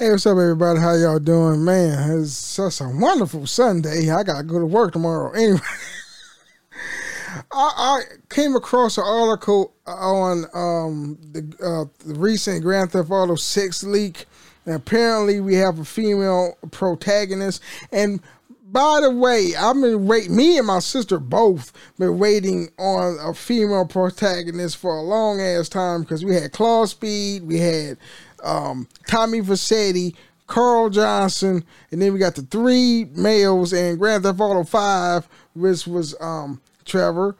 Hey, what's up, everybody? How y'all doing? Man, it's such a wonderful Sunday. I gotta go to work tomorrow. Anyway, I, I came across an article on um, the, uh, the recent Grand Theft Auto 6 leak. And apparently, we have a female protagonist. And by the way, I've been waiting, me and my sister both been waiting on a female protagonist for a long ass time because we had Claude Speed, we had um, Tommy Vercetti, Carl Johnson, and then we got the three males in Grand Theft Auto 5, which was um, Trevor.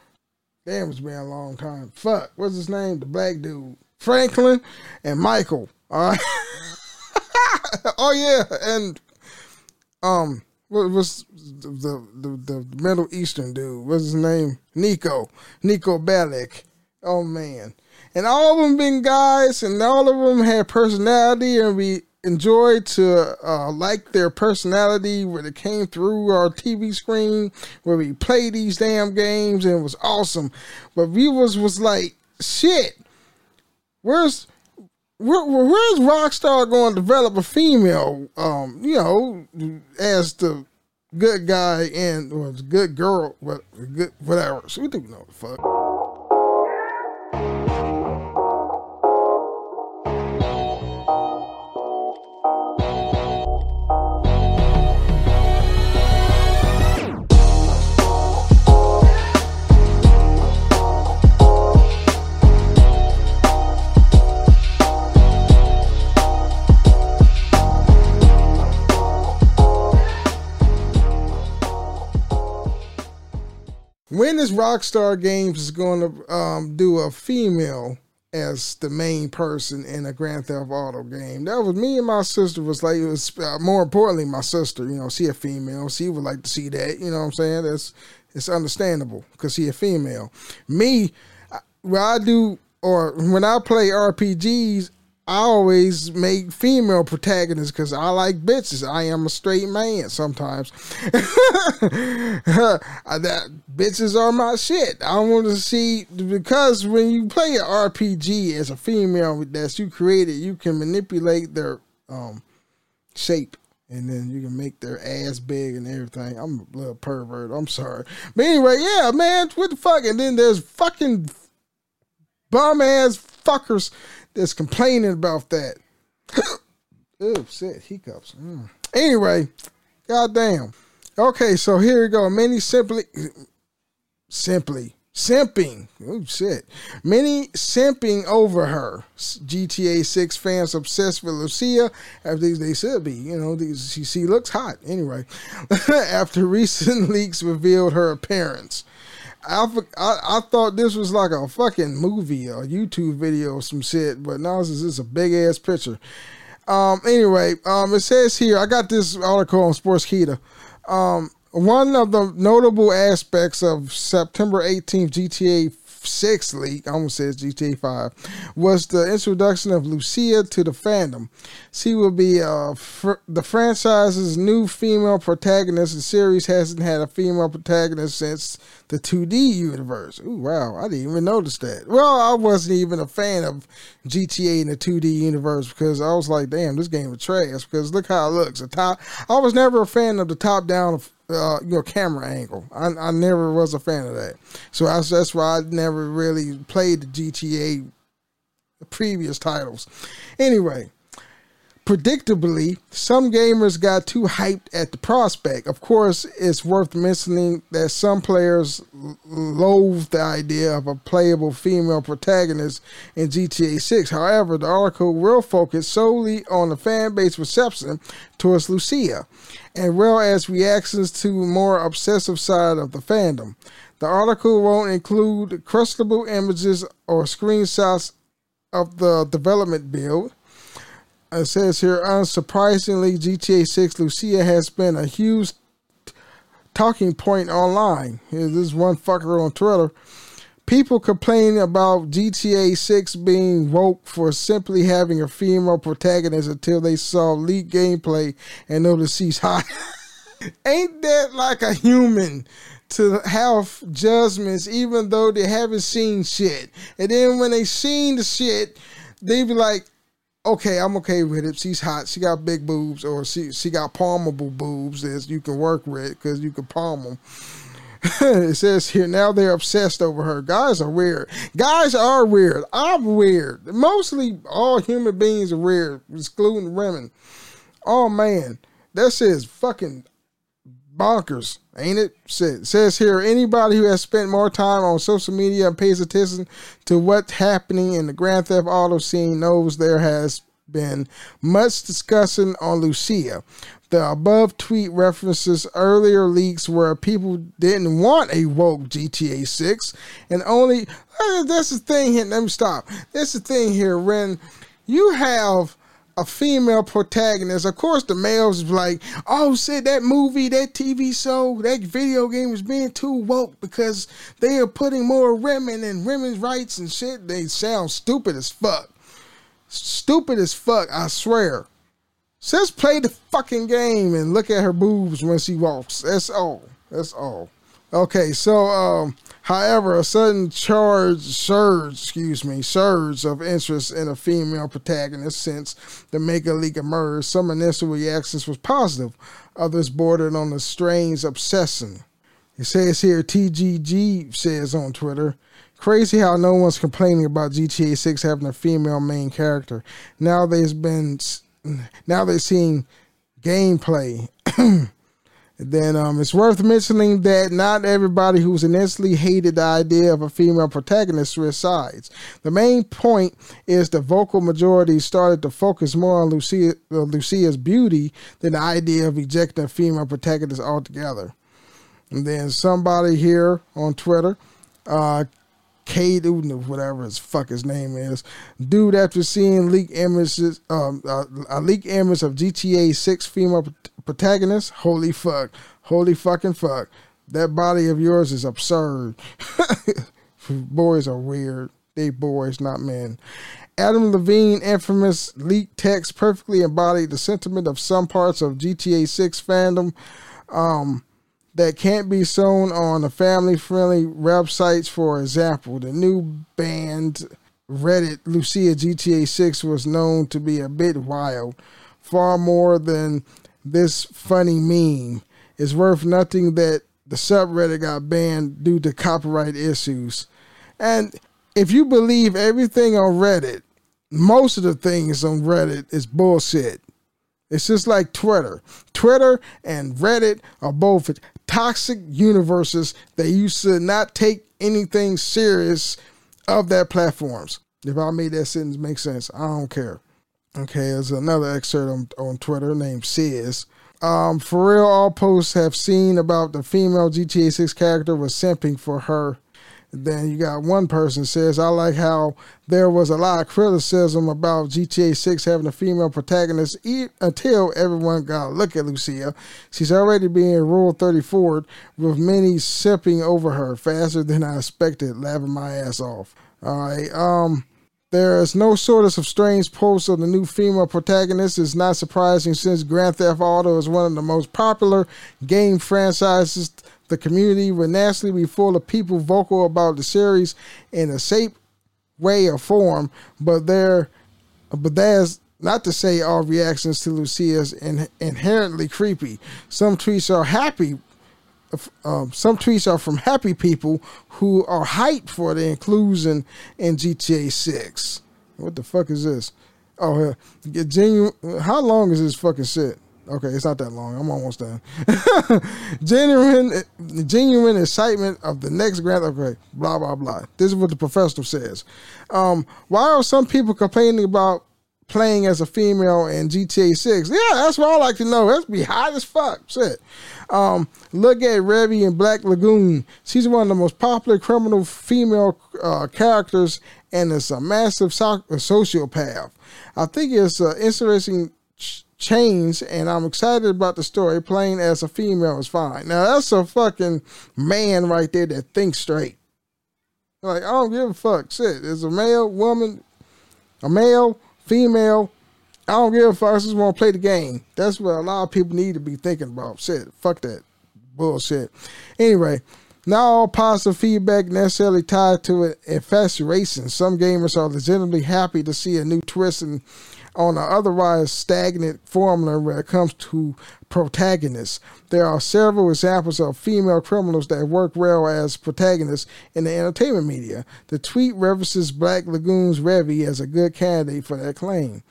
Damn, it's been a long time. Fuck, what's his name? The black dude. Franklin and Michael. All right. oh yeah, and um, what was the, the the Middle Eastern dude? What's his name? Niko. Niko Bellic. Oh man. And all of them been guys, and all of them had personality, and we enjoyed to uh, like their personality where they came through our TV screen where we played these damn games, and it was awesome. But viewers was like, shit, where's where, where's Rockstar going to develop a female, um, you know, as the good guy and or good girl, what good whatever. So we do know the fuck. When is Rockstar Games going to um, do a female as the main person in a Grand Theft Auto game? That was me and my sister. Was like it was uh, more importantly my sister. You know, she a female. She would like to see that. You know what I'm saying? That's it's understandable because she a female. Me, what I do or when I play RPGs, I always make female protagonists because I like bitches. I am a straight man sometimes. that bitches are my shit. I want to see because when you play an RPG as a female that you created, you can manipulate their um, shape. And then you can make their ass big and everything. I'm a little pervert. I'm sorry. But anyway, yeah, man, what the fuck? And then there's fucking bum ass fuckers that's complaining about that. oh shit, hiccups. Mm. Anyway, goddamn. Okay, so here we go. Many simply, simply simping. Oh shit. Many simping over her. GTA 6 fans obsessed with Lucia, as they, should be. You know, she, she looks hot. Anyway, after recent leaks revealed her appearance. I, I, thought this was like a fucking movie or YouTube video or some shit, but now this is a big ass picture. Um, anyway, um, it says here, I got this article on Sports Sportskeeda. Um, one of the notable aspects of September 18th GTA 6 leak, I almost says GTA 5, was the introduction of Lucia to the fandom. She will be uh, fr- the franchise's new female protagonist. The series hasn't had a female protagonist since the 2D universe. Ooh, wow, I didn't even notice that. Well, I wasn't even a fan of GTA in the 2D universe because I was like, damn, this game is trash because look how it looks. The top, I was never a fan of the top down uh, your camera angle. I, I never was a fan of that. So I, that's why I never really played the GTA previous titles. Anyway, predictably, some gamers got too hyped at the prospect. Of course, it's worth mentioning that some players loathe the idea of a playable female protagonist in GTA 6. However, the article will focus solely on the fan base reception towards Lucia, as well as reactions to more obsessive side of the fandom. The article won't include crushable images or screenshots of the development build it says here, unsurprisingly, GTA 6 Lucia has been a huge talking point online. Here's this one fucker on Twitter. People complain about GTA 6 being woke for simply having a female protagonist until they saw leak gameplay and noticed she's hot. Ain't that like a human to have judgments even though they haven't seen shit? And then when they seen the shit, they be like, okay, I'm okay with it. She's hot. She got big boobs, or she she got palmable boobs that you can work with because you can palm them. it says here now they're obsessed over her. Guys are weird. Guys are weird. I'm weird. Mostly all human beings are weird, excluding women. Oh man, that says fucking bonkers, ain't it? It says here anybody who has spent more time on social media and pays attention to what's happening in the Grand Theft Auto scene knows there has been much discussion on Lucia. The above tweet references earlier leaks where people didn't want a woke GTA 6 and only uh, that's the thing here. Let me stop. That's the thing here Ren. you have a female protagonist. Of course, the males is like, oh, said that movie, that TV show, that video game was being too woke because they are putting more women and women's rights and shit. They sound stupid as fuck. Stupid as fuck, I swear. Just play the fucking game and look at her boobs when she walks. That's all. That's all. Okay, so um, however, a sudden charge surge, excuse me, surge of interest in a female protagonist since the mega leak emerged. Some initial reactions was positive, others bordered on the strange obsession. It says here, TGG says on Twitter, crazy how no one's complaining about GTA 6 having a female main character. Now there's been now they're seeing gameplay. then um, it's worth mentioning that not everybody who's initially hated the idea of a female protagonist switched sides. The main point is the vocal majority started to focus more on Lucia, uh, Lucia's beauty than the idea of ejecting a female protagonist altogether. And then somebody here on Twitter uh, Cade whatever his fuck his name is, dude, after seeing leak images, um, uh, a leak image of GTA 6 female protagonist, holy fuck, holy fucking fuck, that body of yours is absurd. boys are weird. They boys, not men. Adam Levine, infamous leak text, perfectly embodied the sentiment of some parts of GTA 6 fandom. Um, that can't be shown on the family friendly websites. For example, the new band Reddit Lucia GTA 6 was known to be a bit wild, far more than this funny meme. It's worth nothing that the subreddit got banned due to copyright issues. And if you believe everything on Reddit, most of the things on Reddit is bullshit. It's just like Twitter. Twitter and Reddit are both toxic universes that you should not take anything serious of their platforms. If I made that sentence make sense, I don't care. Okay, there's another excerpt on, on Twitter named Sis. Um, for real, all posts have seen about the female GTA 6 character was simping for her then you got one person says, I like how there was a lot of criticism about GTA 6 having a female protagonist e- until everyone got a look at Lucia. She's already being Rule 34 with many sipping over her faster than I expected, laughing my ass off. All right. Um, there is no shortage of strange posts of the new female protagonist. It's not surprising since Grand Theft Auto is one of the most popular game franchises the community will naturally be full of people vocal about the series in a safe way or form, but there, but that's not to say all reactions to Lucia is in, inherently creepy. Some tweets are happy. Um, some tweets are from happy people who are hyped for the inclusion in GTA 6. What the fuck is this? Oh, genuine. How long is this fucking shit? Okay, it's not that long. I'm almost done. genuine, genuine excitement of the next Grand. Okay, blah blah blah. This is what the professor says. Um, why are some people complaining about playing as a female in GTA 6? Yeah, that's what I like to know. That's be hot as fuck. Shit. Um, look at Revy in Black Lagoon. She's one of the most popular criminal female uh, characters, and is a massive so- sociopath. I think it's uh, interesting change, and I'm excited about the story. Playing as a female is fine. Now that's a fucking man right there that thinks straight. Like I don't give a fuck. Shit, it's a male, woman, a male, female. I don't give a fuck. I just want to play the game. That's what a lot of people need to be thinking about. Shit, fuck that bullshit. Anyway, not all positive feedback necessarily tied to an infatuation. Some gamers are legitimately happy to see a new twist in on an otherwise stagnant formula when it comes to protagonists. There are several examples of female criminals that work well as protagonists in the entertainment media. The tweet references Black Lagoon's Revy as a good candidate for that claim.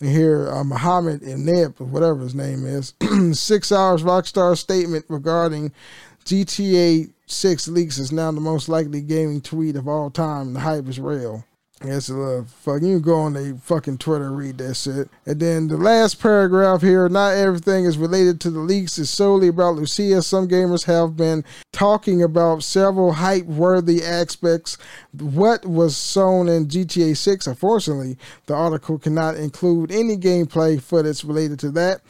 And here, uh, Muhammad Ineb, whatever his name is, six hours Rockstar statement regarding GTA 6 leaks is now the most likely gaming tweet of all time. The hype is real. It's a little fuck. You go on the fucking Twitter read that shit. And then the last paragraph here. Not everything is related to the leaks. It's solely about Lucia. Some gamers have been talking about several hype-worthy aspects. What was shown in GTA 6. Unfortunately, the article cannot include any gameplay footage related to that.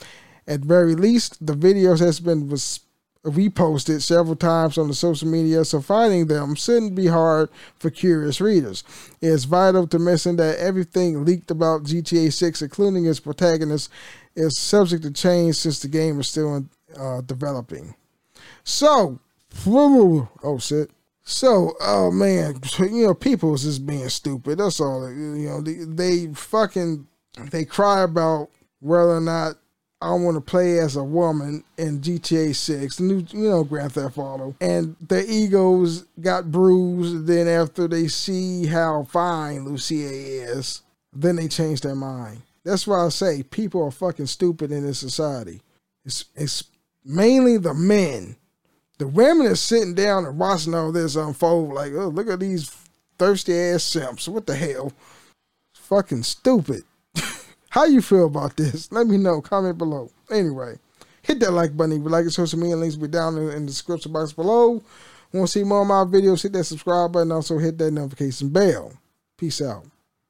At very least, the videos has been was reposted several times on the social media, so finding them shouldn't be hard for curious readers. It's vital to mention that everything leaked about GTA 6, including its protagonist, is subject to change since the game is still uh, developing. So, oh shit. So, oh man, you know, people is just being stupid. That's all. You know, they, they fucking they cry about whether or not I want to play as a woman in GTA 6, the new, you know, Grand Theft Auto. And their egos got bruised. Then after they see how fine Lucia is, then they change their mind. That's why I say people are fucking stupid in this society. It's, it's mainly the men. The women are sitting down and watching all this unfold like, oh, look at these thirsty ass simps. What the hell? It's fucking stupid. How you feel about this? Let me know. Comment below. Anyway, hit that like button if you like it. Social media links will be down in, in the description box below. Want to see more of my videos? Hit that subscribe button. Also hit that notification bell. Peace out.